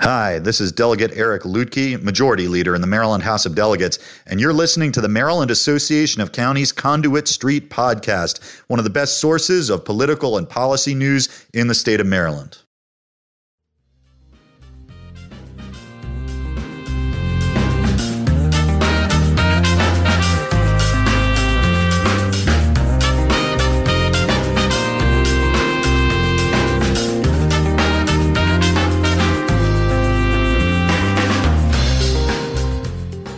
Hi, this is Delegate Eric Luedtke, Majority Leader in the Maryland House of Delegates, and you're listening to the Maryland Association of Counties Conduit Street podcast, one of the best sources of political and policy news in the state of Maryland.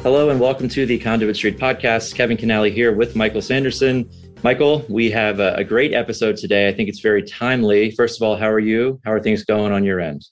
Hello and welcome to the Conduit Street podcast. Kevin Kinnally here with Michael Sanderson. Michael, we have a, a, great episode today. I think it's very timely. First of all, how are you? How are things going on your end?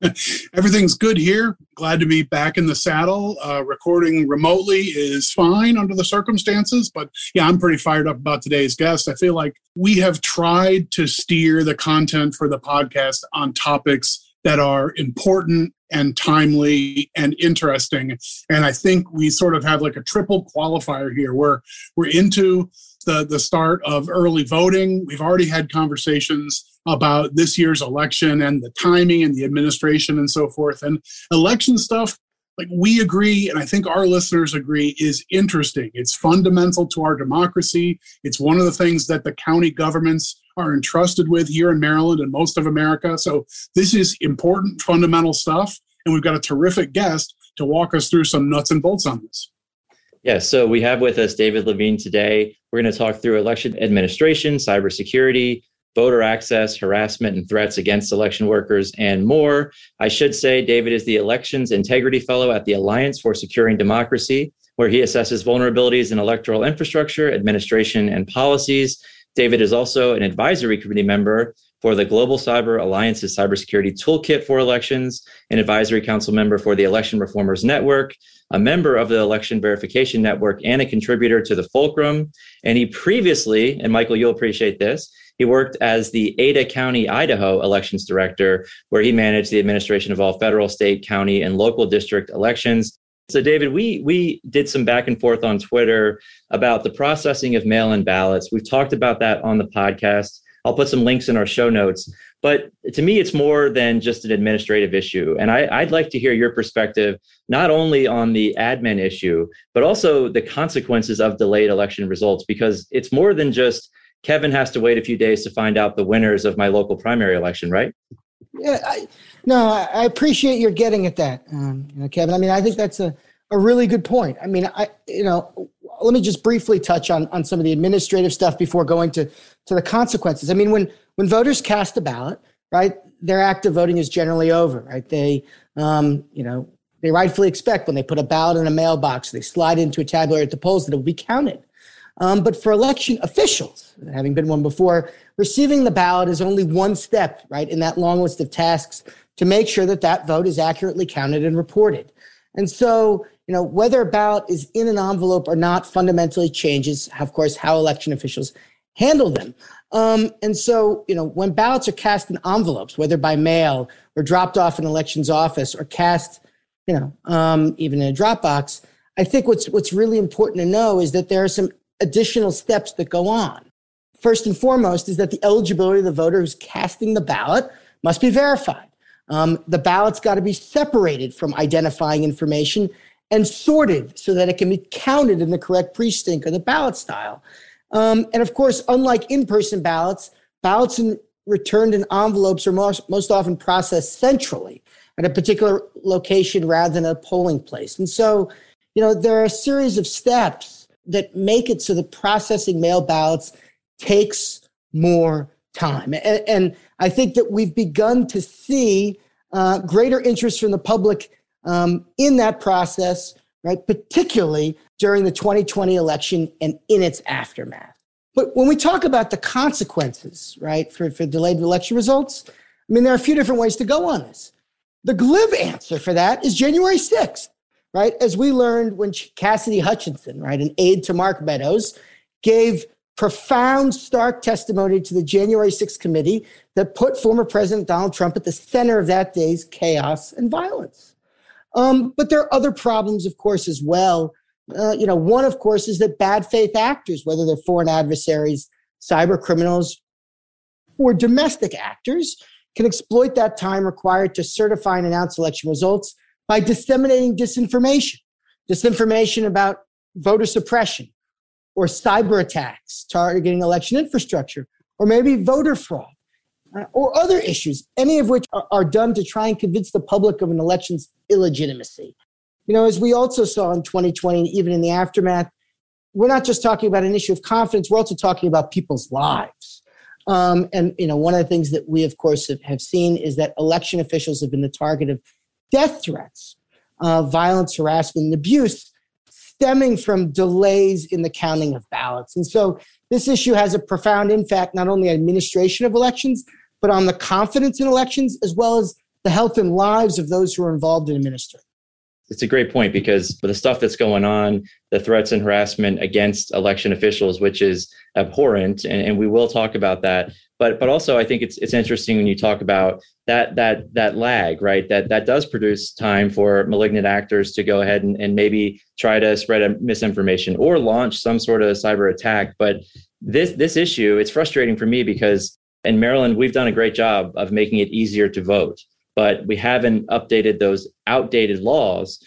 Everything's good here. Glad to be back in the saddle. Uh, recording remotely is fine under the circumstances, but yeah, I'm pretty fired up about today's guest. I feel like we have tried to steer the content for the podcast on topics that are important and timely and interesting. And I think we sort of have like a triple qualifier here where we're into the, the start of early voting. We've already had conversations about this year's election and the timing and the administration and so forth. And election stuff like we agree and i think our listeners agree is interesting it's fundamental to our democracy it's one of the things that the county governments are entrusted with here in maryland and most of america so this is important fundamental stuff and we've got a terrific guest to walk us through some nuts and bolts on this yeah, so we have with us David Levine today. We're going to talk through election administration, cybersecurity, voter access, harassment, and threats against election workers, and more. I should say, David is the Elections Integrity Fellow at the Alliance for Securing Democracy, where he assesses vulnerabilities in electoral infrastructure, administration, and policies. David is also an advisory committee member for the Global Cyber Alliance's Cybersecurity Toolkit for Elections, an advisory council member for the Election Reformers Network, a member of the Election Verification Network, and a contributor to the Fulcrum. And he previously, and Michael, you'll appreciate this, he worked as the Ada County, Idaho elections director, where he managed the administration of all federal, state, county, and local district elections. So, David, we we did some back and forth on Twitter about the processing of mail-in ballots. We've talked about that on the podcast. I'll put some links in our show notes. But to me, it's more than just an administrative issue. And I, would like to hear your perspective, not only on the admin issue, but also the consequences of delayed election results, because it's more than just Kevin has to wait a few days to find out the winners of my local primary election, right? Yeah, I, no, I appreciate your getting at that, um, you know, Kevin. I mean, I think that's a, a really good point. I mean, I you know, let me just briefly touch on on some of the administrative stuff before going to to the consequences. I mean, when when voters cast a ballot, right, their act of voting is generally over, right? They, um, you know, they rightfully expect when they put a ballot in a mailbox, they slide into a tabulator at the polls that it will be counted. Um, but for election officials, having been one before, receiving the ballot is only one step, right, in that long list of tasks to make sure that that vote is accurately counted and reported. And so, you know, whether a ballot is in an envelope or not fundamentally changes, of course, how election officials handle them. Um, and so, you know, when ballots are cast in envelopes, whether by mail or dropped off in elections office or cast, you know, um, even in a drop box, I think what's what's really important to know is that there are some additional steps that go on. First and foremost is that the eligibility of the voter who's casting the ballot must be verified. Um, the ballot's got to be separated from identifying information and sorted so that it can be counted in the correct precinct or the ballot style. Um, and of course, unlike in person ballots, ballots in, returned in envelopes are most, most often processed centrally at a particular location rather than a polling place. And so, you know, there are a series of steps that make it so the processing mail ballots takes more time. And, and I think that we've begun to see uh, greater interest from the public um, in that process, right? Particularly during the 2020 election and in its aftermath. But when we talk about the consequences, right, for, for delayed election results, I mean, there are a few different ways to go on this. The glib answer for that is January 6th right? As we learned when Cassidy Hutchinson, right, an aide to Mark Meadows, gave profound, stark testimony to the January 6th committee that put former President Donald Trump at the center of that day's chaos and violence. Um, but there are other problems, of course, as well. Uh, you know, one, of course, is that bad faith actors, whether they're foreign adversaries, cyber criminals, or domestic actors, can exploit that time required to certify and announce election results by disseminating disinformation, disinformation about voter suppression or cyber attacks targeting election infrastructure, or maybe voter fraud uh, or other issues, any of which are, are done to try and convince the public of an election's illegitimacy. You know, as we also saw in 2020, even in the aftermath, we're not just talking about an issue of confidence, we're also talking about people's lives. Um, and, you know, one of the things that we, of course, have, have seen is that election officials have been the target of death threats, violence, harassment, and abuse stemming from delays in the counting of ballots. And so this issue has a profound impact not only on administration of elections, but on the confidence in elections, as well as the health and lives of those who are involved in administering. It's a great point because the stuff that's going on, the threats and harassment against election officials, which is abhorrent, and, and we will talk about that. But but also I think it's it's interesting when you talk about that that that lag, right? That that does produce time for malignant actors to go ahead and, and maybe try to spread a misinformation or launch some sort of cyber attack. But this this issue, it's frustrating for me because in Maryland, we've done a great job of making it easier to vote but we haven't updated those outdated laws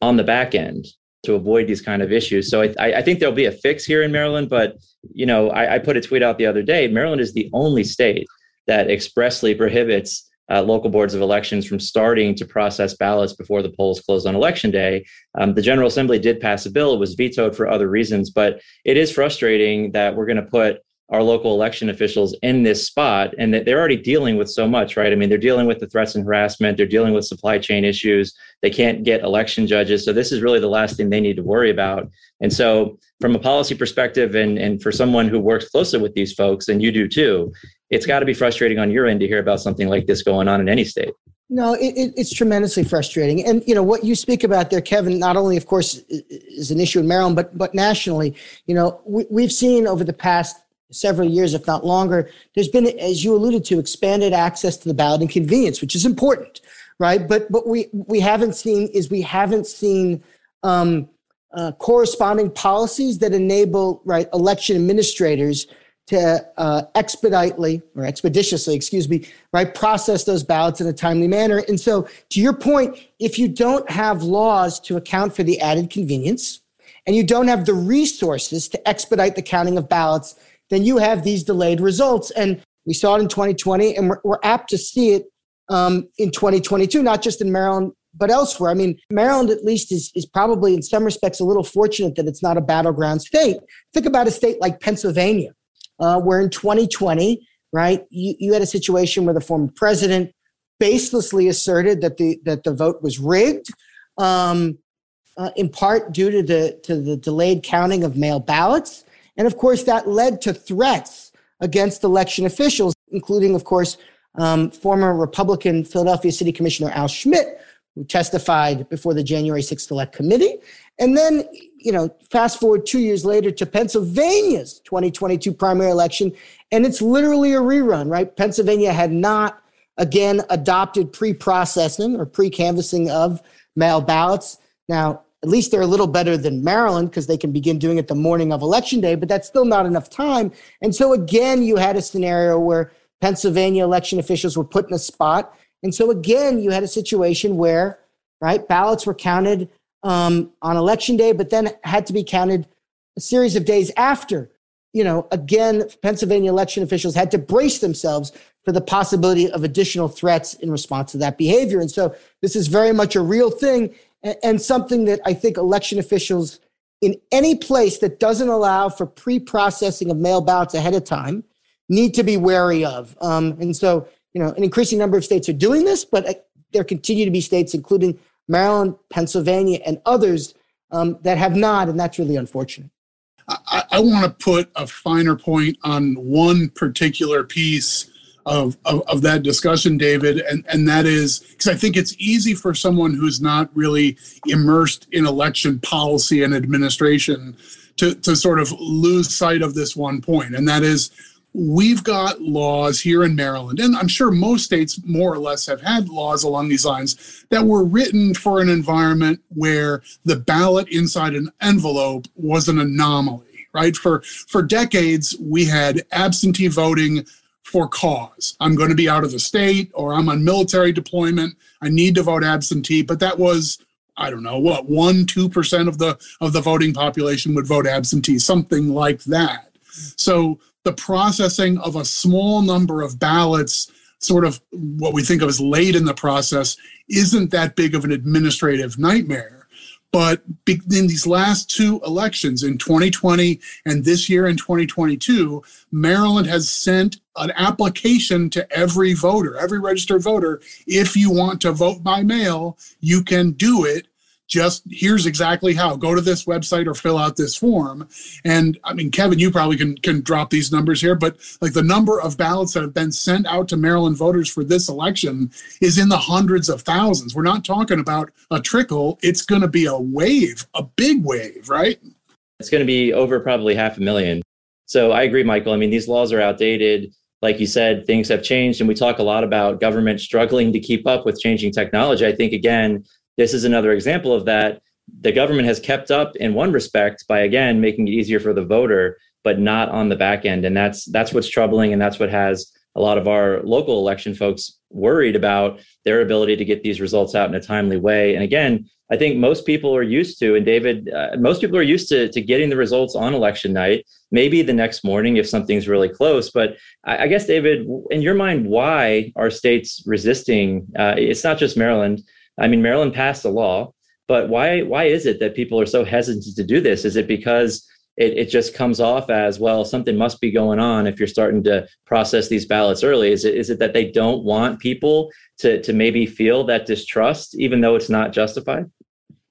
on the back end to avoid these kind of issues. So I, I think there'll be a fix here in Maryland, but you know, I, I, put a tweet out the other day. Maryland is the only state that expressly prohibits uh, local boards of elections from starting to process ballots before the polls close on election day. Um, the General Assembly did pass a bill; it was vetoed for other reasons, but it is frustrating that we're going to put our local election officials in this spot and that they're already dealing with so much right i mean they're dealing with the threats and harassment they're dealing with supply chain issues they can't get election judges so this is really the last thing they need to worry about and so from a policy perspective and, and for someone who works closely with these folks and you do too it's got to be frustrating on your end to hear about something like this going on in any state no, it, it, it's tremendously frustrating, and you know what you speak about there, Kevin. Not only, of course, is an issue in Maryland, but but nationally. You know, we, we've seen over the past several years, if not longer, there's been, as you alluded to, expanded access to the ballot and convenience, which is important, right? But what we we haven't seen is we haven't seen um, uh, corresponding policies that enable right election administrators to uh, expeditely or expeditiously, excuse me, right, process those ballots in a timely manner. And so, to your point, if you don't have laws to account for the added convenience, and you don't have the resources to expedite the counting of ballots then you have these delayed results. And we saw it in 2020, and we're, we're apt to see it um, in 2022, not just in Maryland, but elsewhere. I mean, Maryland at least is, is probably in some respects a little fortunate that it's not a battleground state. Think about a state like Pennsylvania, uh, where in 2020, right, you, you had a situation where the former president baselessly asserted that the that the vote was rigged, um, uh, in part due to the to the delayed counting of mail ballots. And of course, that led to threats against election officials, including, of course, um, former Republican Philadelphia City Commissioner Al Schmidt, who testified before the January 6th Select Committee. And then, you know, fast forward two years later to Pennsylvania's 2022 primary election, and it's literally a rerun, right? Pennsylvania had not, again, adopted pre processing or pre canvassing of mail ballots. Now, at least they're a little better than Maryland because they can begin doing it the morning of election day, but that's still not enough time. And so again, you had a scenario where Pennsylvania election officials were put in a spot. And so again, you had a situation where, right, ballots were counted um, on election day, but then had to be counted a series of days after. You know, again, Pennsylvania election officials had to brace themselves for the possibility of additional threats in response to that behavior. And so this is very much a real thing and, and something that I think election officials in any place that doesn't allow for pre-processing of mail ballots ahead of time need to be wary of. Um, and so, you know, an increasing number of states are doing this, but uh, there continue to be states, including Maryland, Pennsylvania, and others um, that have not, and that's really unfortunate. I, I want to put a finer point on one particular piece of, of, of that discussion, David, and, and that is because I think it's easy for someone who's not really immersed in election policy and administration to, to sort of lose sight of this one point, and that is we've got laws here in Maryland, and I'm sure most states more or less have had laws along these lines that were written for an environment where the ballot inside an envelope was an anomaly. Right for for decades, we had absentee voting for cause. I'm going to be out of the state or I'm on military deployment. I need to vote absentee. But that was, I don't know, what, one, two percent of the of the voting population would vote absentee, something like that. So the processing of a small number of ballots, sort of what we think of as late in the process, isn't that big of an administrative nightmare but in these last two elections, in 2020 and this year in 2022, Maryland has sent an application to every voter, every registered voter. If you want to vote by mail, you can do it just here's exactly how. Go to this website or fill out this form. And i mean kevin you probably can can drop these numbers here but like the number of ballots that have been sent out to maryland voters for this election is in the hundreds of thousands. We're not talking about a trickle. It's going to be a wave a big wave right? It's going to be over probably half a million. So i agree michael. I mean these laws are outdated. Like you said things have changed and we talk a lot about government struggling to keep up with changing technology. I think again this is another example of that. The government has kept up in one respect by again making it easier for the voter, but not on the back end. And that's that's what's troubling, and that's what has a lot of our local election folks worried about their ability to get these results out in a timely way. And again, I think most people are used to, and David, uh, most people are used to, to getting the results on election night, maybe the next morning if something's really close. But I, I guess, David, in your mind, why are states resisting? Uh, it's not just Maryland. I mean, Maryland passed a law, but why why is it that people are so hesitant to do this? Is it because it, it just comes off as well something must be going on if you're starting to process these ballots early? Is it is it that they don't want people to to maybe feel that distrust even though it's not justified?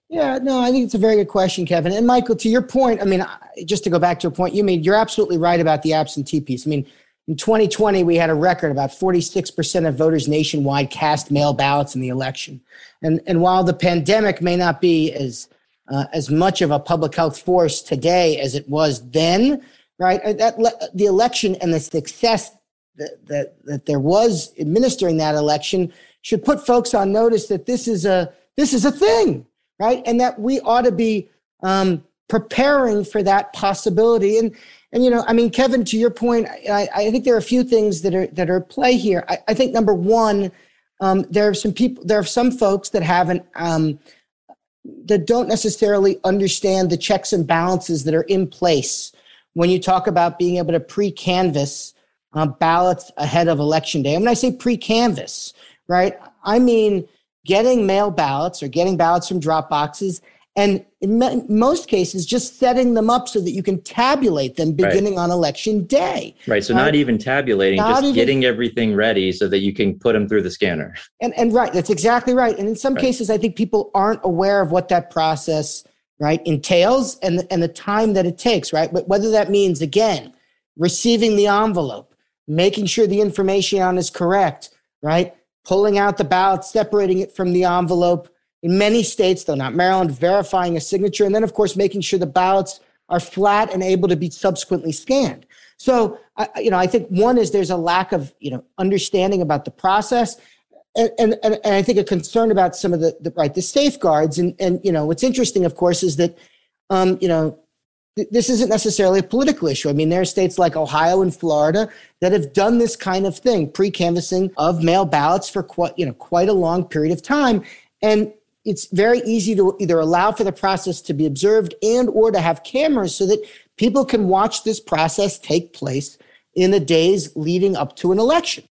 Yeah no i think it's a very good question kevin. And michael to your point i mean just to go back to a point you made you're absolutely right about the absentee piece. I mean in 2020, we had a record about 46% of voters nationwide cast mail ballots in the election. And, and while the pandemic may not be as, uh, as much of a public health force today as it was then, right? Uh, that, the election and the success that, that, that there was administering that election should put folks on notice that this is a, this is a thing, right? And that we ought to be um, preparing for that possibility. And, and you know, I mean, Kevin, to your point, I, I think there are a few things that are that are at play here. I, I think number one, um, there are some people, there are some folks that haven't um, that don't necessarily understand the checks and balances that are in place when you talk about being able to pre-canvas uh, ballots ahead of election day. And when I say pre-canvas, right, I mean getting mail ballots or getting ballots from drop boxes and in most cases just setting them up so that you can tabulate them beginning right. on election day. Right so not uh, even tabulating not just even, getting everything ready so that you can put them through the scanner. And, and right that's exactly right. And in some right. cases i think people aren't aware of what that process right entails and, and the time that it takes right? But whether that means again receiving the envelope making sure the information on is correct right? Pulling out the ballot separating it from the envelope in many states, though not Maryland, verifying a signature, and then, of course, making sure the ballots are flat and able to be subsequently scanned. So, you know, I think one is there's a lack of, you know, understanding about the process. And, and, and I think a concern about some of the, the right the safeguards and and you know what's interesting of course is that um, you know this isn't necessarily a political issue. I mean, there are states like Ohio and Florida that have done this kind of thing, pre-canvassing of mail ballots for quite, you know, quite a long period of time. And it's very easy to either allow for the process to be observed and or to have cameras so that people can watch this process take place in the days leading up to an election.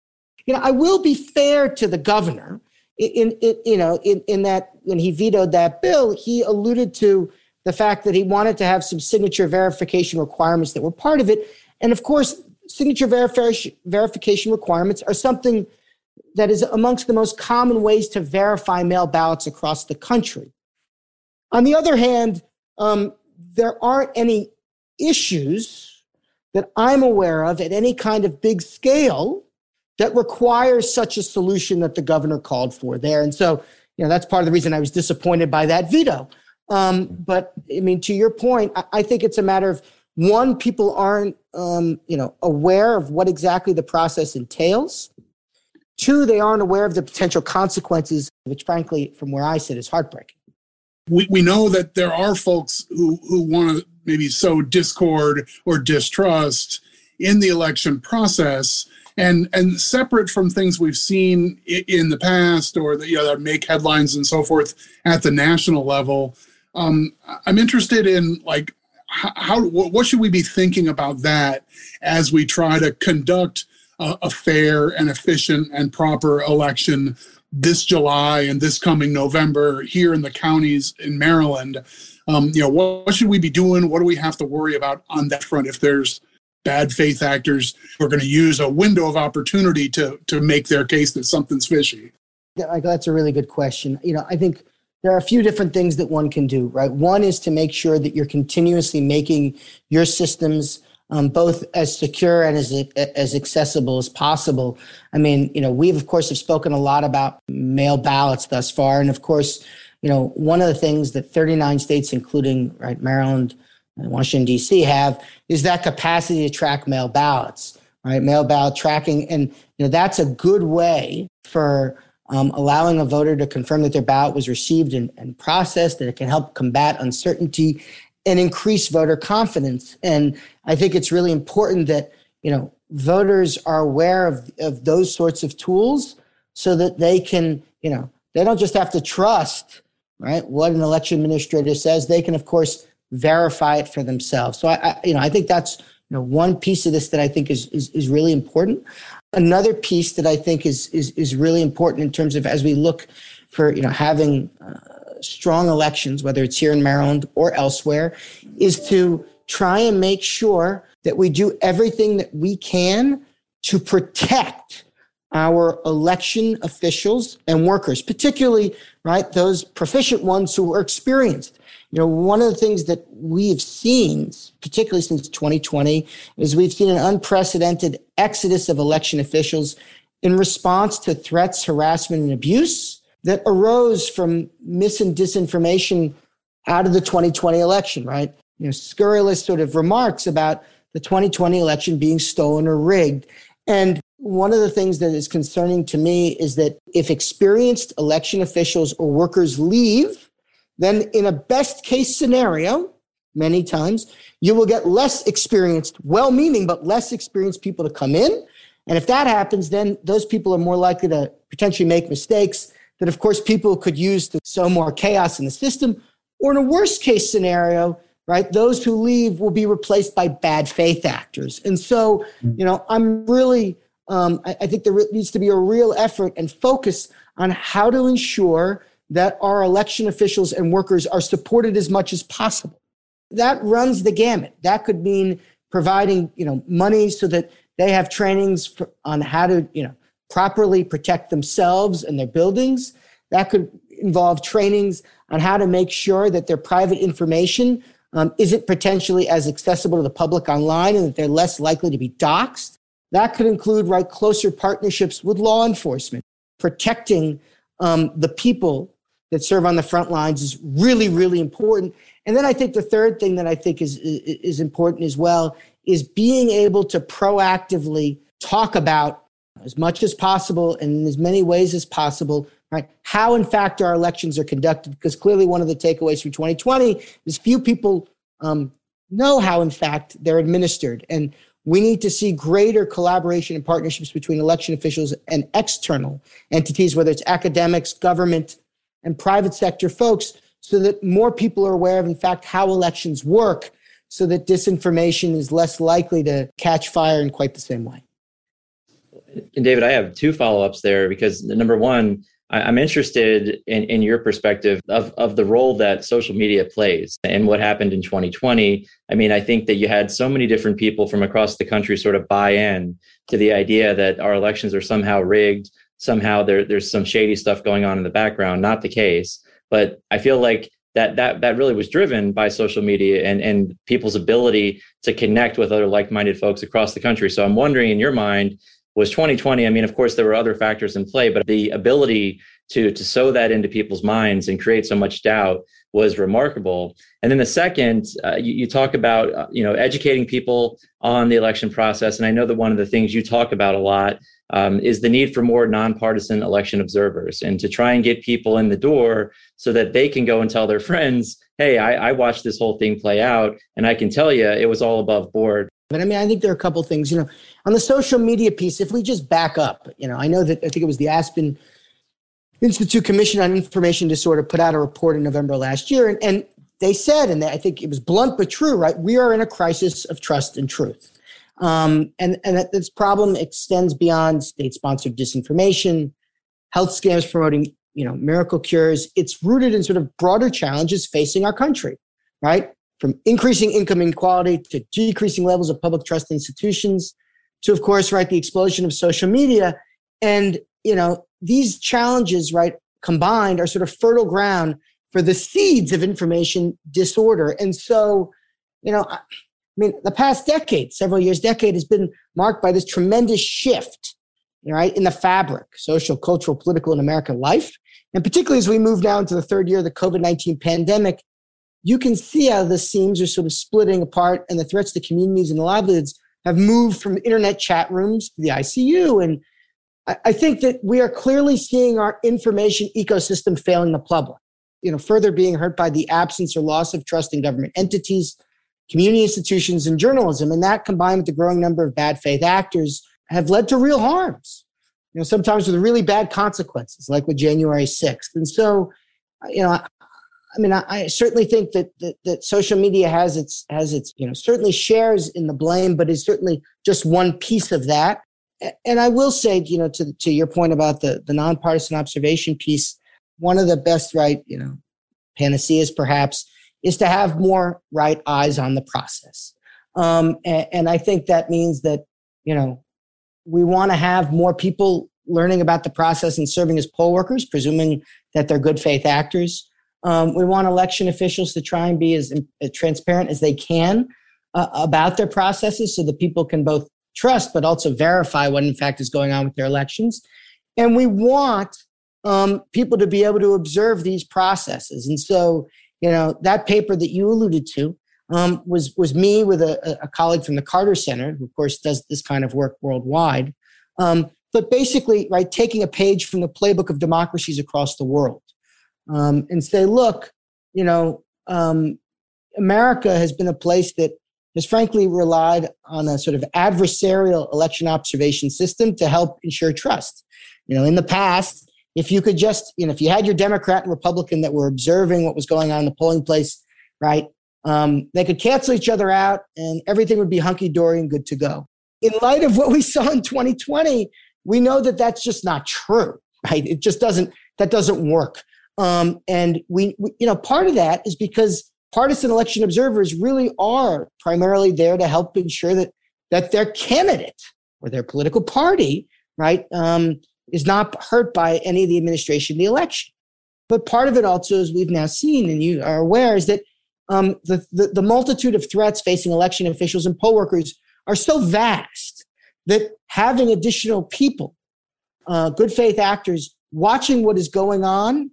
You know, I will be fair to the governor in, in you know in, in that when he vetoed that bill, he alluded to the fact that he wanted to have some signature verification requirements that were part of it. And of course, signature verification verification requirements are something that is amongst the most common ways to verify mail ballots across the country. On the other hand, um, there aren't any issues that I'm aware of at any kind of big scale that requires such a solution that the governor called for there. And so, you know, that's part of the reason I was disappointed by that veto. Um, but I mean, to your point, I, I, think it's a matter of one, people aren't, um, you know, aware of what exactly the process entails. Two, they aren't aware of the potential consequences, which, frankly, from where I sit, is heartbreaking. We, we know that there are folks who, who want to maybe sow discord or distrust in the election process. And and separate from things we've seen in the past or that you know that make headlines and so forth at the national level, um, I'm interested in like how what should we be thinking about that as we try to conduct a, a fair and efficient and proper election this July and this coming November here in the counties in Maryland. Um, you know, what, what, should we be doing? What do we have to worry about on that front if there's bad faith actors who are going to use a window of opportunity to to make their case that something's fishy? Yeah, that's a really good question. You know, I think there are a few different things that one can do, right? One is to make sure that you're continuously making your systems um, both as secure and as as accessible as possible. I mean, you know, we've of course have spoken a lot about mail ballots thus far, and of course, you know, one of the things that 39 states, including right Maryland and Washington D.C., have is that capacity to track mail ballots, right? Mail ballot tracking, and you know, that's a good way for um, allowing a voter to confirm that their ballot was received and, and processed, that it can help combat uncertainty and increase voter confidence. And I think it's really important that, you know, voters are aware of, of those sorts of tools so that they can, you know, they don't just have to trust, right, what an election administrator says. They can, of course, verify it for themselves. So I, I you know, I think that's, you know, one piece of this that I think is, is, is really important. Another piece that I think is, is, is really important in terms of as we look for, you know, having, uh, strong elections, whether it's here in Maryland or elsewhere, is to try and make sure that we do everything that we can to protect our election officials and workers, particularly, right, those proficient ones who are experienced. You know, one of the things that we've seen, particularly since 2020, is we've seen an unprecedented exodus of election officials in response to threats, harassment, and abuse that arose from mis and disinformation out of the 2020 election, right? You know, scurrilous sort of remarks about the 2020 election being stolen or rigged. And one of the things that is concerning to me is that if experienced election officials or workers leave, then in a best case scenario, many times, you will get less experienced, well meaning, but less experienced people to come in. And if that happens, then those people are more likely to potentially make mistakes that, of course, people could use to sow more chaos in the system. Or in a worst case scenario, right, those who leave will be replaced by bad faith actors. And so, you know, I'm really, um, I, I think there needs to be a real effort and focus on how to ensure that our election officials and workers are supported as much as possible. That runs the gamut. That could mean providing, you know, money so that they have trainings for, on how to, you know, properly protect themselves and their buildings. That could involve trainings on how to make sure that their private information um, isn't potentially as accessible to the public online and that they're less likely to be doxxed. That could include right closer partnerships with law enforcement. Protecting um, the people that serve on the front lines is really, really important. And then I think the third thing that I think is, is important as well is being able to proactively talk about as much as possible and in as many ways as possible, right? How, in fact, our elections are conducted. Because clearly, one of the takeaways from 2020 is few people um, know how, in fact, they're administered. And we need to see greater collaboration and partnerships between election officials and external entities, whether it's academics, government, and private sector folks, so that more people are aware of, in fact, how elections work, so that disinformation is less likely to catch fire in quite the same way and David, I have two follow ups there because number one, I'm interested in, in your perspective of, of the role that social media plays and what happened in 2020. I mean, I think that you had so many different people from across the country sort of buy in to the idea that our elections are somehow rigged, somehow there, there's some shady stuff going on in the background. Not the case. But I feel like that that that really was driven by social media and and people's ability to connect with other like-minded folks across the country. So I'm wondering in your mind, was 2020 i mean of course there were other factors in play but the ability to to sow that into people's minds and create so much doubt was remarkable. And then the second uh, you, you, talk about uh, you know educating people on the election process. And i know that one of the things you talk about a lot um, is the need for more nonpartisan election observers and to try and get people in the door so that they can go and tell their friends hey I, I watched this whole thing play out and i can tell you it was all above board But I mean, I think there are a couple things, you know, on the social media piece, if we just back up, you know, I know that I think it was the Aspen Institute Commission on Information Disorder put out a report in November last year, and, and they said, and I think it was blunt but true, right? We are in a crisis of trust and truth. Um, and, and that this problem extends beyond state-sponsored disinformation, health scams promoting, you know, miracle cures. It's rooted in sort of broader challenges facing our country, right? From increasing income inequality to decreasing levels of public trust institutions to, of course, right, the explosion of social media. And, you know, these challenges, right, combined are sort of fertile ground for the seeds of information disorder. And so, you know, I mean, the past decade, several years, decade has been marked by this tremendous shift, right, in the fabric, social, cultural, political, and American life. And particularly as we move now into the third year of the COVID 19 pandemic, you can see how the seams are sort of splitting apart and the threats to communities and livelihoods have moved from internet chat rooms to the ICU. And I think that we are clearly seeing our information ecosystem failing the public you know, further being hurt by the absence or loss of trust in government entities, community institutions, and journalism. And that combined with the growing number of bad faith actors have led to real harms, you know, sometimes with really bad consequences, like with January 6th. And so, you know, I, mean, I, I, certainly think that, that that social media has its has its you know certainly shares in the blame, but is certainly just one piece of that. And I will say, you know, to to your point about the the nonpartisan observation piece, one of the best right, you know, panaceas perhaps is to have more right eyes on the process. Um, and, and I think that means that, you know, we want to have more people learning about the process and serving as poll workers, presuming that they're good faith actors. Um, we want election officials to try and be as, as transparent as they can uh, about their processes so that people can both trust but also verify what in fact is going on with their elections. And we want um, people to be able to observe these processes. And so, you know, that paper that you alluded to um, was was me with a, a, colleague from the Carter Center, who of course does this kind of work worldwide. Um, but basically, right, taking a page from the playbook of democracies across the world um, and say, look, you know, um, America has been a place that has frankly relied on a sort of adversarial election observation system to help ensure trust. You know, in the past, if you could just, you know, if you had your Democrat and Republican that were observing what was going on in the polling place, right, um, they could cancel each other out and everything would be hunky dory and good to go. In light of what we saw in 2020, we know that that's just not true, right? It just doesn't, that doesn't work. Um, and we, we, you know, part of that is because partisan election observers really are primarily there to help ensure that that their candidate or their political party, right, um, is not hurt by any of the administration the election. But part of it also, as we've now seen and you are aware, is that um, the, the, the multitude of threats facing election officials and poll workers are so vast that having additional people, uh, good faith actors, watching what is going on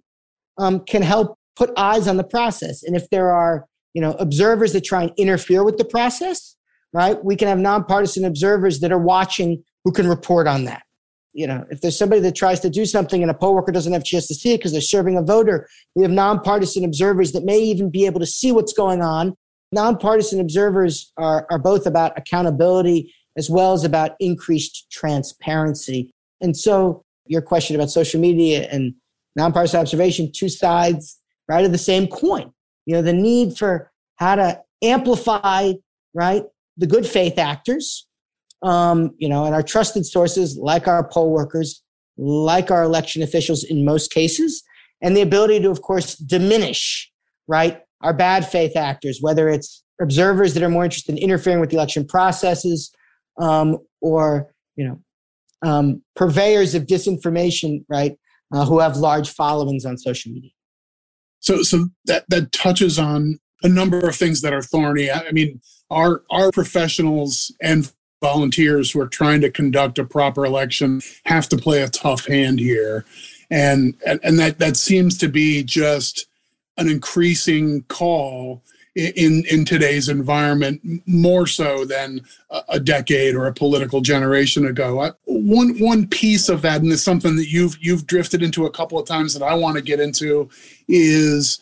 um, can help put eyes on the process. And if there are you know observers that try and interfere with the process, right, we can have nonpartisan observers that are watching who can report on that you know, if there's somebody that tries to do something and a poll worker doesn't have a chance to see it because they're serving a voter, we have nonpartisan observers that may even be able to see what's going on. Nonpartisan observers are, are both about accountability as well as about increased transparency. And so, your question about social media and nonpartisan observation, two sides, right, of the same coin. You know, the need for how to amplify, right, the good faith actors um, you know, and our trusted sources, like our poll workers, like our election officials in most cases, and the ability to, of course, diminish, right, our bad faith actors, whether it's observers that are more interested in interfering with the election processes um, or, you know, um, purveyors of disinformation, right, uh, who have large followings on social media. So, so that that touches on a number of things that are thorny. I mean, our our professionals and volunteers who are trying to conduct a proper election have to play a tough hand here. And, and, and that, that seems to be just an increasing call in, in today's environment, more so than a decade or a political generation ago. One, one piece of that, and it's something that you've, you've drifted into a couple of times that I want to get into, is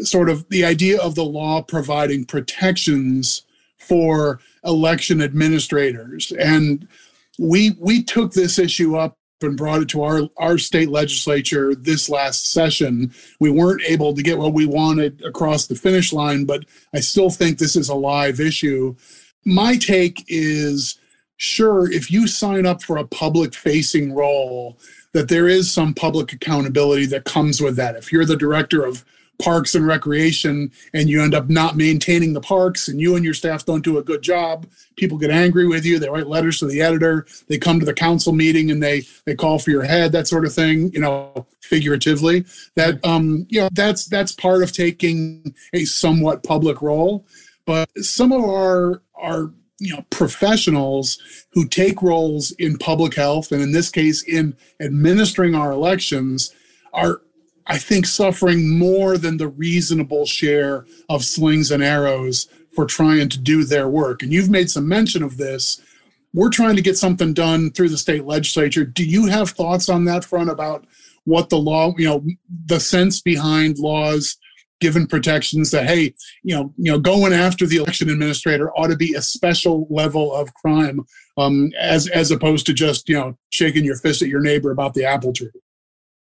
sort of the idea of the law providing protections for election administrators. And we we took this issue up and brought it to our, our state legislature this last session. We weren't able to get what we wanted across the finish line, but I still think this is a live issue. My take is sure, if you sign up for a public facing role, that there is some public accountability that comes with that. If you're the director of parks and recreation and you end up not maintaining the parks and you and your staff don't do a good job people get angry with you they write letters to the editor they come to the council meeting and they they call for your head that sort of thing you know figuratively. That um you know that's that's part of taking a somewhat public role. But some of our our you know professionals who take roles in public health and in this case in administering our elections are I think suffering more than the reasonable share of slings and arrows for trying to do their work. And you've made some mention of this. We're trying to get something done through the state legislature. Do you have thoughts on that front about what the law, you know, the sense behind laws given protections that hey, you know, you know, going after the election administrator ought to be a special level of crime, um, as as opposed to just you know shaking your fist at your neighbor about the apple tree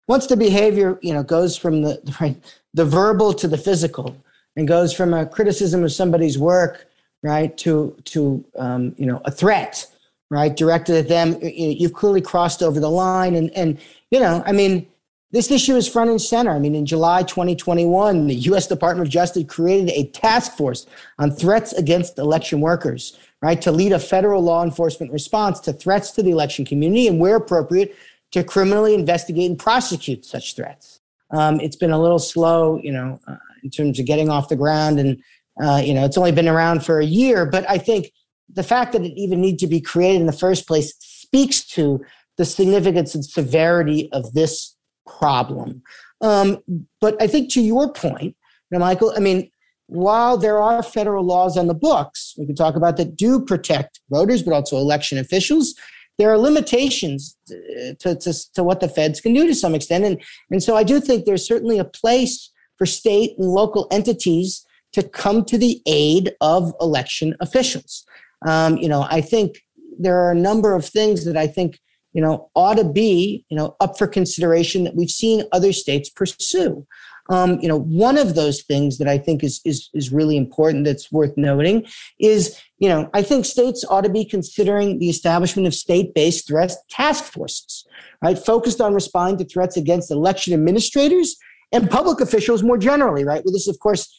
once the behavior you know goes from the right, the verbal to the physical and goes from a criticism of somebody's work right to to um, you know a threat right directed at them you've clearly crossed over the line. And and you know i mean this issue is front and center. I mean in july 2021 the u.s department of justice created a task force on threats against election workers right to lead a federal law enforcement response to threats to the election community and where appropriate to criminally investigate and prosecute such threats. Um, it's been a little slow, you know, uh, in terms of getting off the ground, and uh, you know, it's only been around for a year. But I think the fact that it even needs to be created in the first place speaks to the significance and severity of this problem. Um, but I think to your point, you know, Michael, I mean, while there are federal laws on the books, we can talk about that do protect voters, but also election officials there are limitations to, to, to what the feds can do to some extent. And, and so I do think there's certainly a place for state and local entities to come to the aid of election officials. Um, you know, I think there are a number of things that I think, you know, ought to be, you know, up for consideration that we've seen other states pursue. Um, you know, one of those things that I think is, is, is really important that's worth noting is, you know, I think states ought to be considering the establishment of state-based threat task forces, right? Focused on responding to threats against election administrators and public officials more generally, right? Well, this, of course,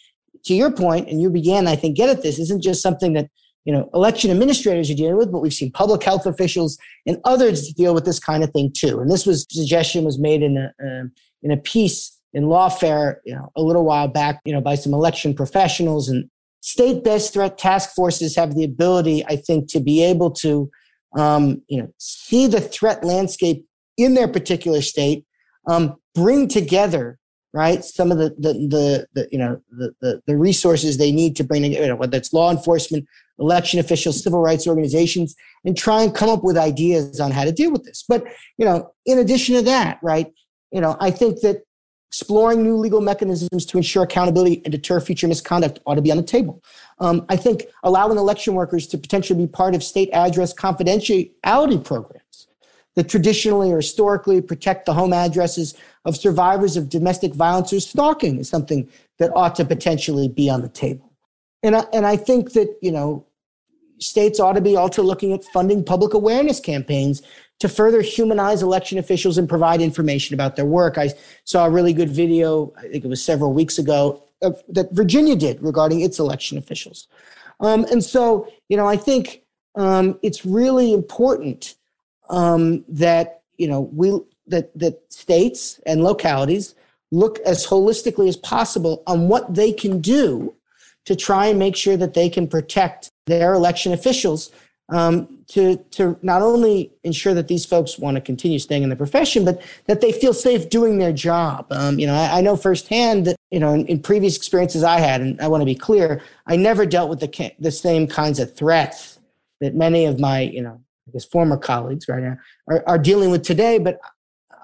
to your point, and you began, I think, get at this, isn't just something that you know election administrators are dealing with, but we've seen public health officials and others deal with this kind of thing too. And this was suggestion was made in a uh, in a piece in lawfare, you know, a little while back, you know, by some election professionals and state-based threat task forces have the ability, I think, to be able to, um, you know, see the threat landscape in their particular state, um, bring together, right, some of the the the, the you know the, the, the resources they need to bring together, you know, whether it's law enforcement, election officials, civil rights organizations, and try and come up with ideas on how to deal with this. But you know, in addition to that, right, you know, I think that exploring new legal mechanisms to ensure accountability and deter future misconduct ought to be on the table. Um, I think allowing election workers to potentially be part of state address confidentiality programs that traditionally or historically protect the home addresses of survivors of domestic violence or stalking is something that ought to potentially be on the table. And I, and I think that, you know, states ought to be also looking at funding public awareness campaigns to further humanize election officials and provide information about their work. I saw a really good video, I think it was several weeks ago, that Virginia did regarding its election officials. Um, and so, you know, I think um, it's really important um, that, you know, we that that states and localities look as holistically as possible on what they can do to try and make sure that they can protect their election officials um, to to not only ensure that these folks want to continue staying in the profession, but that they feel safe doing their job. Um, you know, I, I, know firsthand that you know in, in, previous experiences I had, and I want to be clear, I never dealt with the the same kinds of threats that many of my you know I guess former colleagues right now are, are dealing with today. But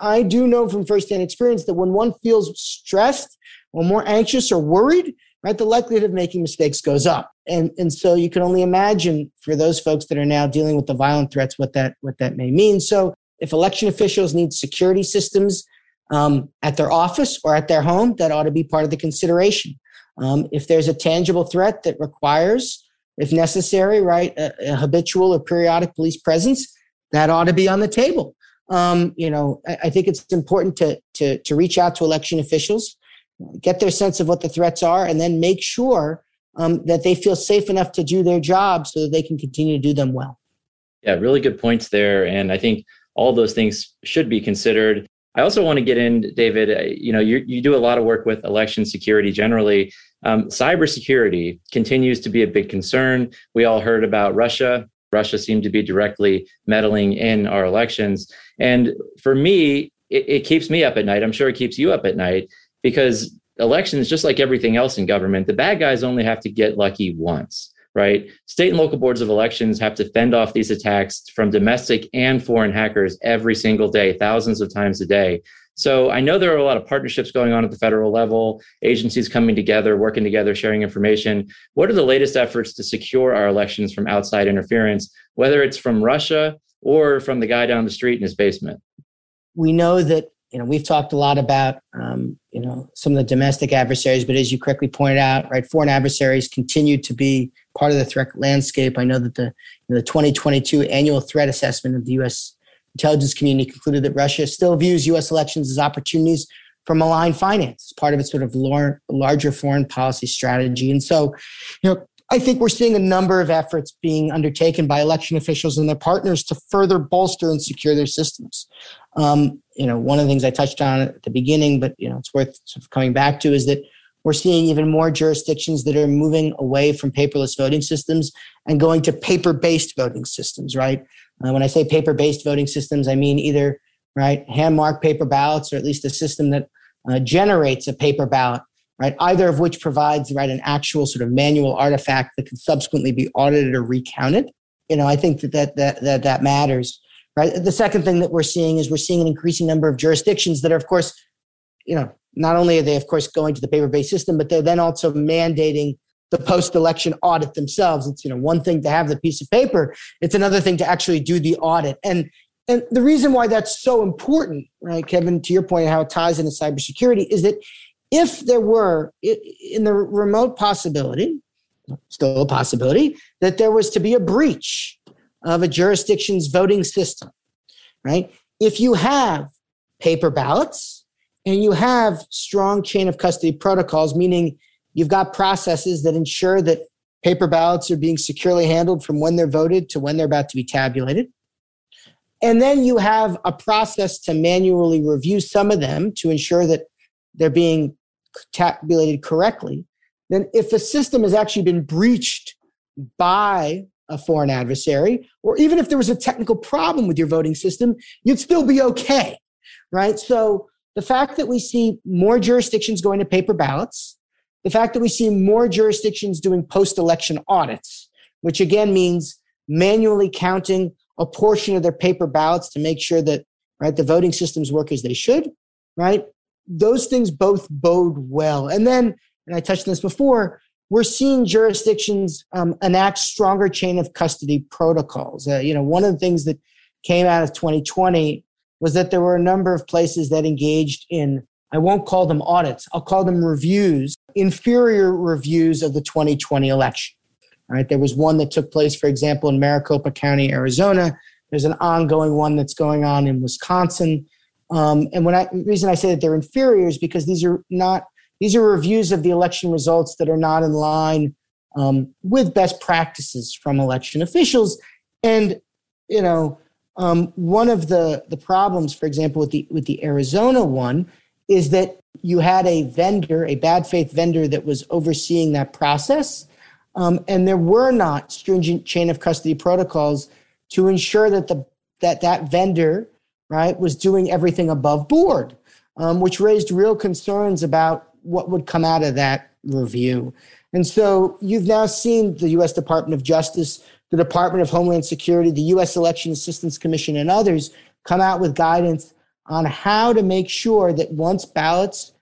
I do know from firsthand experience that when one feels stressed or more anxious or worried, right, the likelihood of making mistakes goes up. And, and so you can only imagine for those folks that are now dealing with the violent threats what that, what that may mean. So if election officials need security systems um, at their office or at their home, that ought to be part of the consideration. Um, if there's a tangible threat that requires, if necessary, right, a, a habitual or periodic police presence, that ought to be on the table. Um, you know, I, I, think it's important to, to, to reach out to election officials, get their sense of what the threats are, and then make sure um, that they feel safe enough to do their job so that they can continue to do them well. Yeah, really good points there. And I think all those things should be considered. I also want to get in, David. Uh, you know, you, you do a lot of work with election security generally. Um, cybersecurity continues to be a big concern. We all heard about Russia. Russia seemed to be directly meddling in our elections. And for me, it, it keeps me up at night. I'm sure it keeps you up at night because elections, just like everything else in government, the bad guys only have to get lucky once right? State and local boards of elections have to fend off these attacks from domestic and foreign hackers every single day, thousands of times a day. So I know there are a lot of partnerships going on at the federal level, agencies coming together, working together, sharing information. What are the latest efforts to secure our elections from outside interference, whether it's from Russia or from the guy down the street in his basement? We know that you know we've talked a lot about um, you know some of the domestic adversaries, but as you correctly pointed out, right, foreign adversaries continue to be part of the threat landscape. I know that the the 2022 annual threat assessment of the U.S. intelligence community concluded that Russia still views U.S. elections as opportunities for malign finance, as part of its sort of larger foreign policy strategy. And so, you know, I think we're seeing a number of efforts being undertaken by election officials and their partners to further bolster and secure their systems. Um, you know, one of the things I touched on at the beginning, but you know, it's worth sort of coming back to, is that we're seeing even more jurisdictions that are moving away from paperless voting systems and going to paper-based voting systems. Right? Uh, when I say paper-based voting systems, I mean either right hand-marked paper ballots or at least a system that uh, generates a paper ballot right? Either of which provides right an actual sort of manual artifact that can subsequently be audited or recounted. You know, I think that that that that, that matters. Right. The second thing that we're seeing is we're seeing an increasing number of jurisdictions that are, of course, you know, not only are they, of course, going to the paper-based system, but they're then also mandating the post-election audit themselves. It's you know one thing to have the piece of paper; it's another thing to actually do the audit. And and the reason why that's so important, right, Kevin, to your point, how it ties into cybersecurity, is that if there were in the remote possibility, still a possibility, that there was to be a breach of a jurisdiction's voting system, right? If you have paper ballots and you have strong chain of custody protocols, meaning you've got processes that ensure that paper ballots are being securely handled from when they're voted to when they're about to be tabulated. And then you have a process to manually review some of them to ensure that they're being tabulated correctly, then if a system has actually been breached by a foreign adversary, or even if there was a technical problem with your voting system, you'd still be okay, right? So the fact that we see more jurisdictions going to paper ballots, the fact that we see more jurisdictions doing post election audits, which again means manually counting a portion of their paper ballots to make sure that right the voting systems work as they should right those things both bode well. And then, and I touched on this before, we're seeing jurisdictions um, enact stronger chain of custody protocols. Uh, you know, one of the things that came out of 2020 was that there were a number of places that engaged in, I won't call them audits, I'll call them reviews, inferior reviews of the 2020 election. All right, there was one that took place, for example, in Maricopa County, Arizona. There's an ongoing one that's going on in Wisconsin. Um, and when I reason I say that they're inferior is because these are not these are reviews of the election results that are not in line um, with best practices from election officials. And you know, um, one of the the problems, for example, with the with the Arizona one, is that you had a vendor, a bad faith vendor, that was overseeing that process, um, and there were not stringent chain of custody protocols to ensure that the that that vendor right, was doing everything above board, um, which raised real concerns about what would come out of that review. And so you've now seen the US Department of Justice, the Department of Homeland Security, the US Election Assistance Commission, and others come out with guidance on how to make sure that once ballots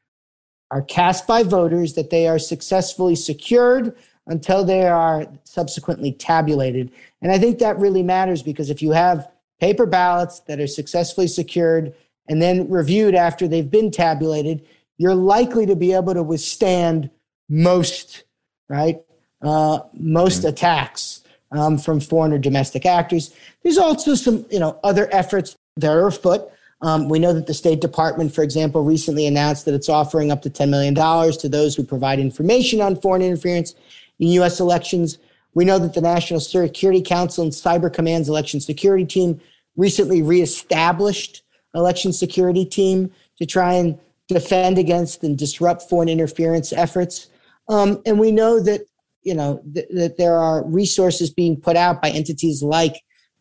are cast by voters, that they are successfully secured until they are subsequently tabulated. And I think that really matters because if you have paper ballots that are successfully secured and then reviewed after they've been tabulated, you're likely to be able to withstand most, right? Uh, most mm-hmm. attacks um, from foreign or domestic actors. There's also some, you know, other efforts that are afoot. Um, we know that the State Department, for example, recently announced that it's offering up to $10 million to those who provide information on foreign interference in U.S. elections. We know that the National Security Council and Cyber Command's election security team recently reestablished election security team to try and defend against and disrupt foreign interference efforts. Um, and we know that you know th- that there are resources being put out by entities like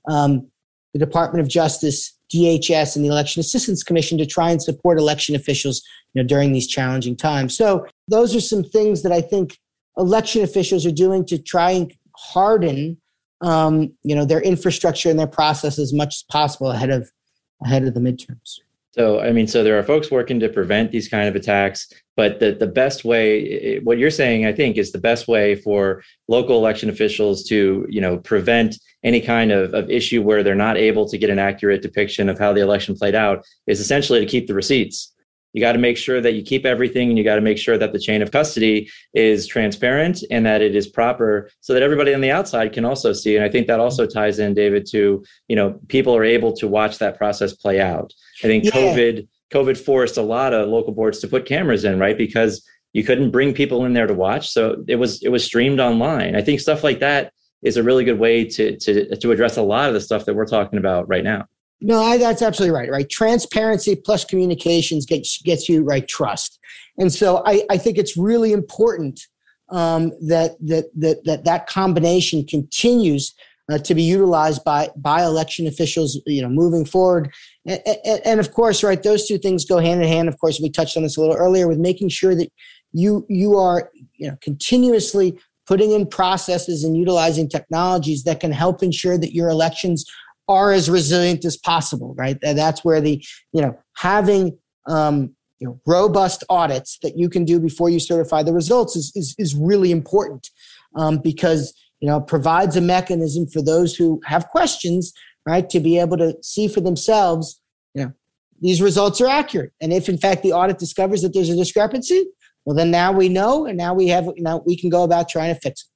um, the Department of Justice, DHS and the Election Assistance Commission to try and support election officials you know, during these challenging times. So those are some things that I think election officials are doing to try and harden um, you know their infrastructure and their process as much as possible ahead of ahead of the midterms. So I mean, so there are folks working to prevent these kind of attacks, but the the best way, what you're saying, I think, is the best way for local election officials to you know prevent any kind of, of issue where they're not able to get an accurate depiction of how the election played out is essentially to keep the receipts. You got to make sure that you keep everything and you got to make sure that the chain of custody is transparent and that it is proper so that everybody on the outside can also see. And I think that also ties in, David, to, you know, people are able to watch that process play out. I think yeah. COVID, COVID forced a lot of local boards to put cameras in, right? Because you couldn't bring people in there to watch. So it was it was streamed online. I think stuff like that is a really good way to to to address a lot of the stuff that we're talking about right now. No, I, that's absolutely right. Right, transparency plus communications gets gets you right trust, and so I, I think it's really important um, that, that that that that combination continues uh, to be utilized by by election officials. You know, moving forward, and, and, and of course, right, those two things go hand in hand. Of course, we touched on this a little earlier with making sure that you you are you know continuously putting in processes and utilizing technologies that can help ensure that your elections are as resilient as possible, right? And that's where the, you know, having um, you know, robust audits that you can do before you certify the results is, is, is really important um, because, you know, provides a mechanism for those who have questions, right, to be able to see for themselves, you know, these results are accurate. And if in fact the audit discovers that there's a discrepancy, well, then now we know, and now we have, now we can go about trying to fix it.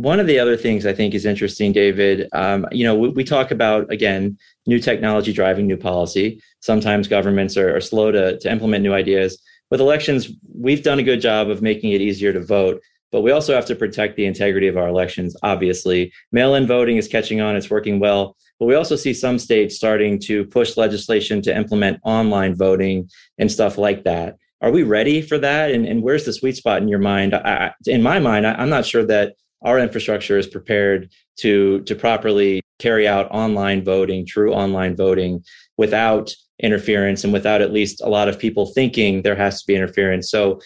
One of the other things I think is interesting, David, um, you know, we, we, talk about, again, new technology driving new policy. Sometimes governments are, are slow to, to implement new ideas. With elections, we've done a good job of making it easier to vote, but we also have to protect the integrity of our elections, obviously. Mail in voting is catching on, it's working well. But we also see some states starting to push legislation to implement online voting and stuff like that. Are we ready for that? And, and where's the sweet spot in your mind? I, in my mind, I, I'm not sure that our infrastructure is prepared to to properly carry out online voting, true online voting, without interference and without at least a lot of people thinking there has to be interference. So,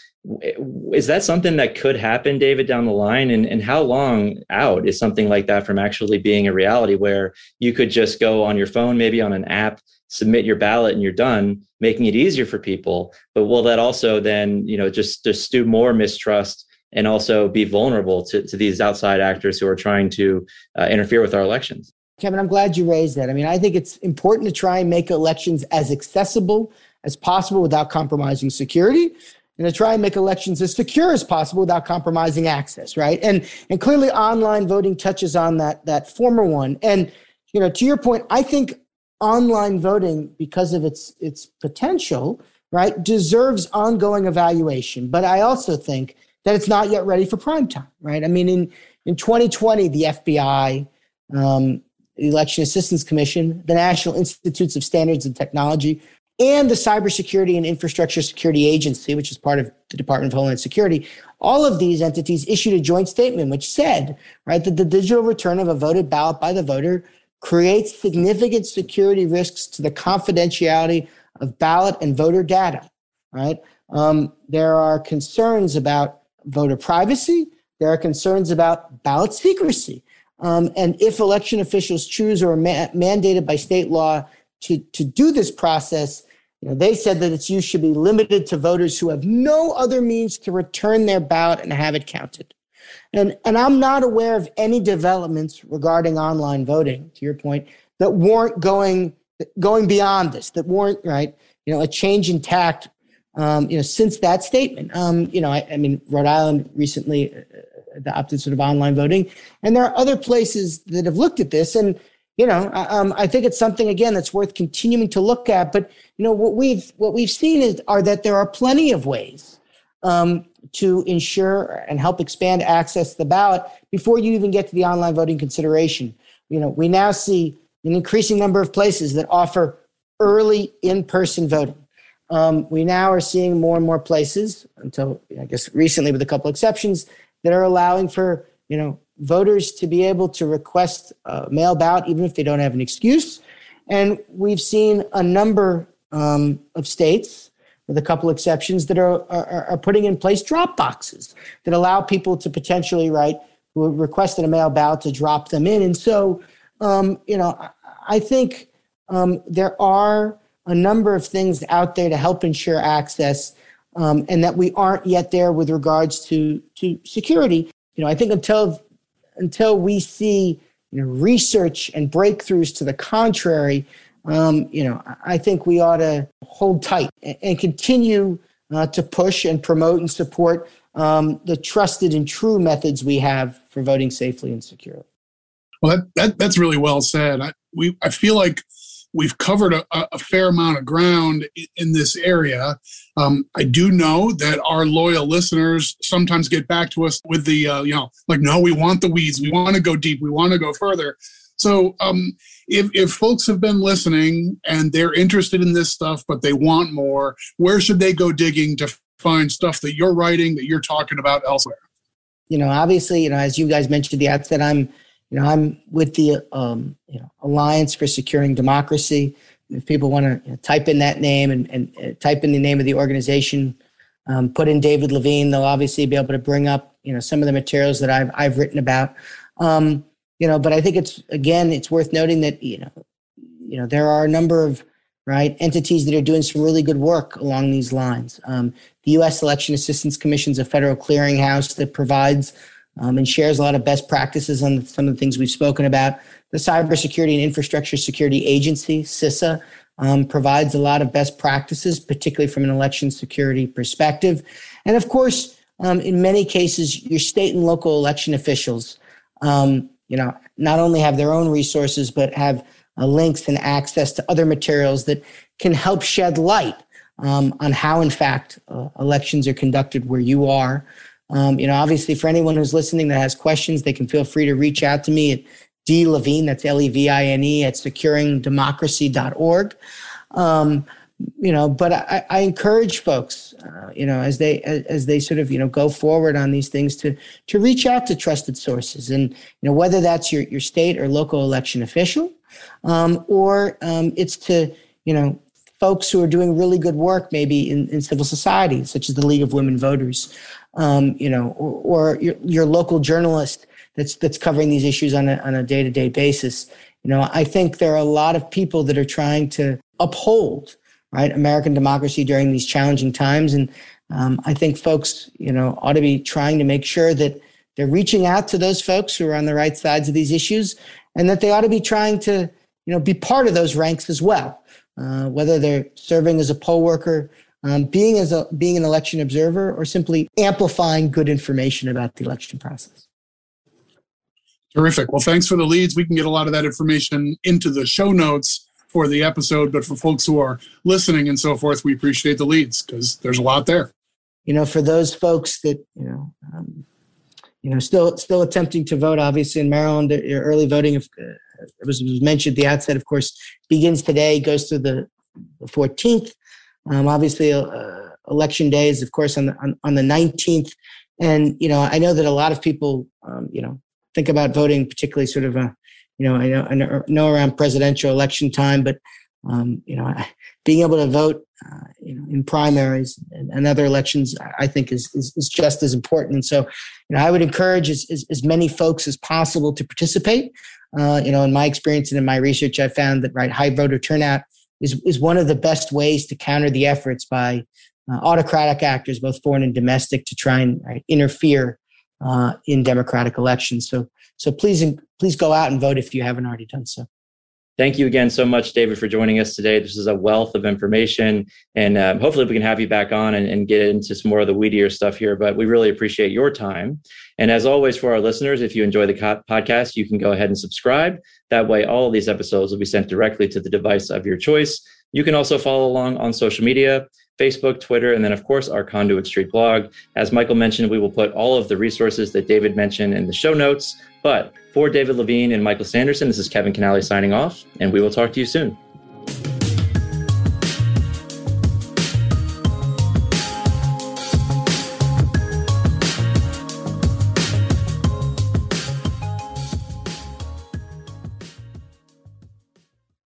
is that something that could happen, David, down the line? And, and how long out is something like that from actually being a reality where you could just go on your phone, maybe on an app, submit your ballot and you're done, making it easier for people? But will that also then, you know, just, just do more mistrust? And also be vulnerable to, to these outside actors who are trying to uh, interfere with our elections. Kevin, I'm glad you raised that. I mean, I think it's important to try and make elections as accessible as possible without compromising security and to try and make elections as secure as possible without compromising access, right? And and clearly online voting touches on that that former one. And you know, to your point, I think online voting because of its its potential, right, deserves ongoing evaluation. But I also think that it's not yet ready for prime time, right? I mean, in, in 2020, the FBI, um, the Election Assistance Commission, the National Institutes of Standards and Technology, and the Cybersecurity and Infrastructure Security Agency, which is part of the Department of Homeland Security, all of these entities issued a joint statement which said, right, that the digital return of a voted ballot by the voter creates significant security risks to the confidentiality of ballot and voter data, right? Um, there are concerns about voter privacy. There are concerns about ballot secrecy. Um, and if election officials choose or are ma- mandated by state law to, to do this process, You know, they said that its use should be limited to voters who have no other means to return their ballot and have it counted. And, and I'm not aware of any developments regarding online voting, to your point, that weren't going going beyond this, that weren't right, you know, a change in tact, um, you know, since that statement. Um, you know, I, I, mean, Rhode Island recently uh, adopted sort of online voting, and there are other places that have looked at this, and you know, um, I think it's something again that's worth continuing to look at. But you know, what we've what we've seen is are that there are plenty of ways um, to ensure and help expand access to the ballot before you even get to the online voting consideration. You know, we now see an increasing number of places that offer early in-person voting. Um, we now are seeing more and more places, until I guess recently, with a couple exceptions, that are allowing for you know voters to be able to request a mail ballot even if they don't have an excuse. And we've seen a number um, of states with a couple exceptions that are, are, are putting in place drop boxes that allow people to potentially write who requested a mail ballot to drop them in. And so, um, you know, I think um, there are a number of things out there to help ensure access, um, and that we aren't yet there with regards to to security. You know, I think until until we see you know, research and breakthroughs to the contrary, um, you know, I think we ought to hold tight and, continue uh, to push and promote and support um, the trusted and true methods we have for voting safely and securely. Well, that, that that's really well said. I, we I feel like we've covered a, a fair amount of ground in this area. Um, I do know that our loyal listeners sometimes get back to us with the, uh, you know, like, no, we want the weeds. We want to go deep. We want to go further. So um, if, if folks have been listening and they're interested in this stuff, but they want more, where should they go digging to find stuff that you're writing, that you're talking about elsewhere? You know, obviously, you know, as you guys mentioned the outset, I'm, you know, I'm with the um, you know Alliance for Securing Democracy. If people want to you know, type in that name and, and uh, type in the name of the organization, um, put in David Levine, they'll obviously be able to bring up you know some of the materials that I've I've written about. Um, you know, but I think it's again, it's worth noting that you know, you know, there are a number of right entities that are doing some really good work along these lines. Um, the U.S. Election Assistance Commission is a federal clearinghouse that provides um, and shares a lot of best practices on some of the things we've spoken about. The Cybersecurity and Infrastructure Security Agency, CISA, um, provides a lot of best practices, particularly from an election security perspective. And of course, um, in many cases, your state and local election officials um, you know, not only have their own resources, but have uh, links and access to other materials that can help shed light um, on how, in fact, uh, elections are conducted where you are. Um, you know, obviously, for anyone who's listening that has questions, they can feel free to reach out to me at D Levine, that's L E V I N E, at securingdemocracy.org. Um, you know but i, I encourage folks uh, you know as they as, as, they sort of you know go forward on these things to to reach out to trusted sources and you know whether that's your your state or local election official um, or um, it's to you know folks who are doing really good work maybe in, in civil society such as the league of women voters um, you know or, or your, your local journalist that's that's covering these issues on a, on a day-to-day basis you know i think there are a lot of people that are trying to uphold right? American democracy during these challenging times. And um, I think folks, you know, ought to be trying to make sure that they're reaching out to those folks who are on the right sides of these issues, and that they ought to be trying to, you know, be part of those ranks as well. Uh, whether they're serving as a poll worker, um, being as a being an election observer, or simply amplifying good information about the election process. Terrific. Well, thanks for the leads. We can get a lot of that information into the show notes for the episode, but for folks who are listening and so forth, we appreciate the leads because there's a lot there. You know, for those folks that you know, um, you know, still still attempting to vote, obviously in Maryland, your early voting, if, uh, it was, mentioned at the outset, of course, begins today, goes through the, the 14th. Um, obviously, uh, election day is, of course, on the on, on the 19th. And you know, I know that a lot of people, um, you know, think about voting, particularly sort of a you know, I know, I know around presidential election time, but um, you know, being able to vote, uh, you know, in primaries and, and, other elections, I think is, is, is just as important. And so, you know, I would encourage as, as, as many folks as possible to participate. Uh, you know, in my experience and in my research, I found that right high voter turnout is, is one of the best ways to counter the efforts by uh, autocratic actors, both foreign and domestic, to try and right, interfere uh, in democratic elections. So, so please, please go out and vote if you haven't already done so. Thank you again so much, David, for joining us today. This is a wealth of information, and um, hopefully we can have you back on and, and, get into some more of the weedier stuff here. But we really appreciate your time. And as always, for our listeners, if you enjoy the co- podcast, you can go ahead and subscribe. That way, all of these episodes will be sent directly to the device of your choice. You can also follow along on social media. Facebook, Twitter, and then, of course, our Conduit Street blog. As Michael mentioned, we will put all of the resources that David mentioned in the show notes. But for David Levine and Michael Sanderson, this is Kevin Kinnally signing off, and we will talk to you soon.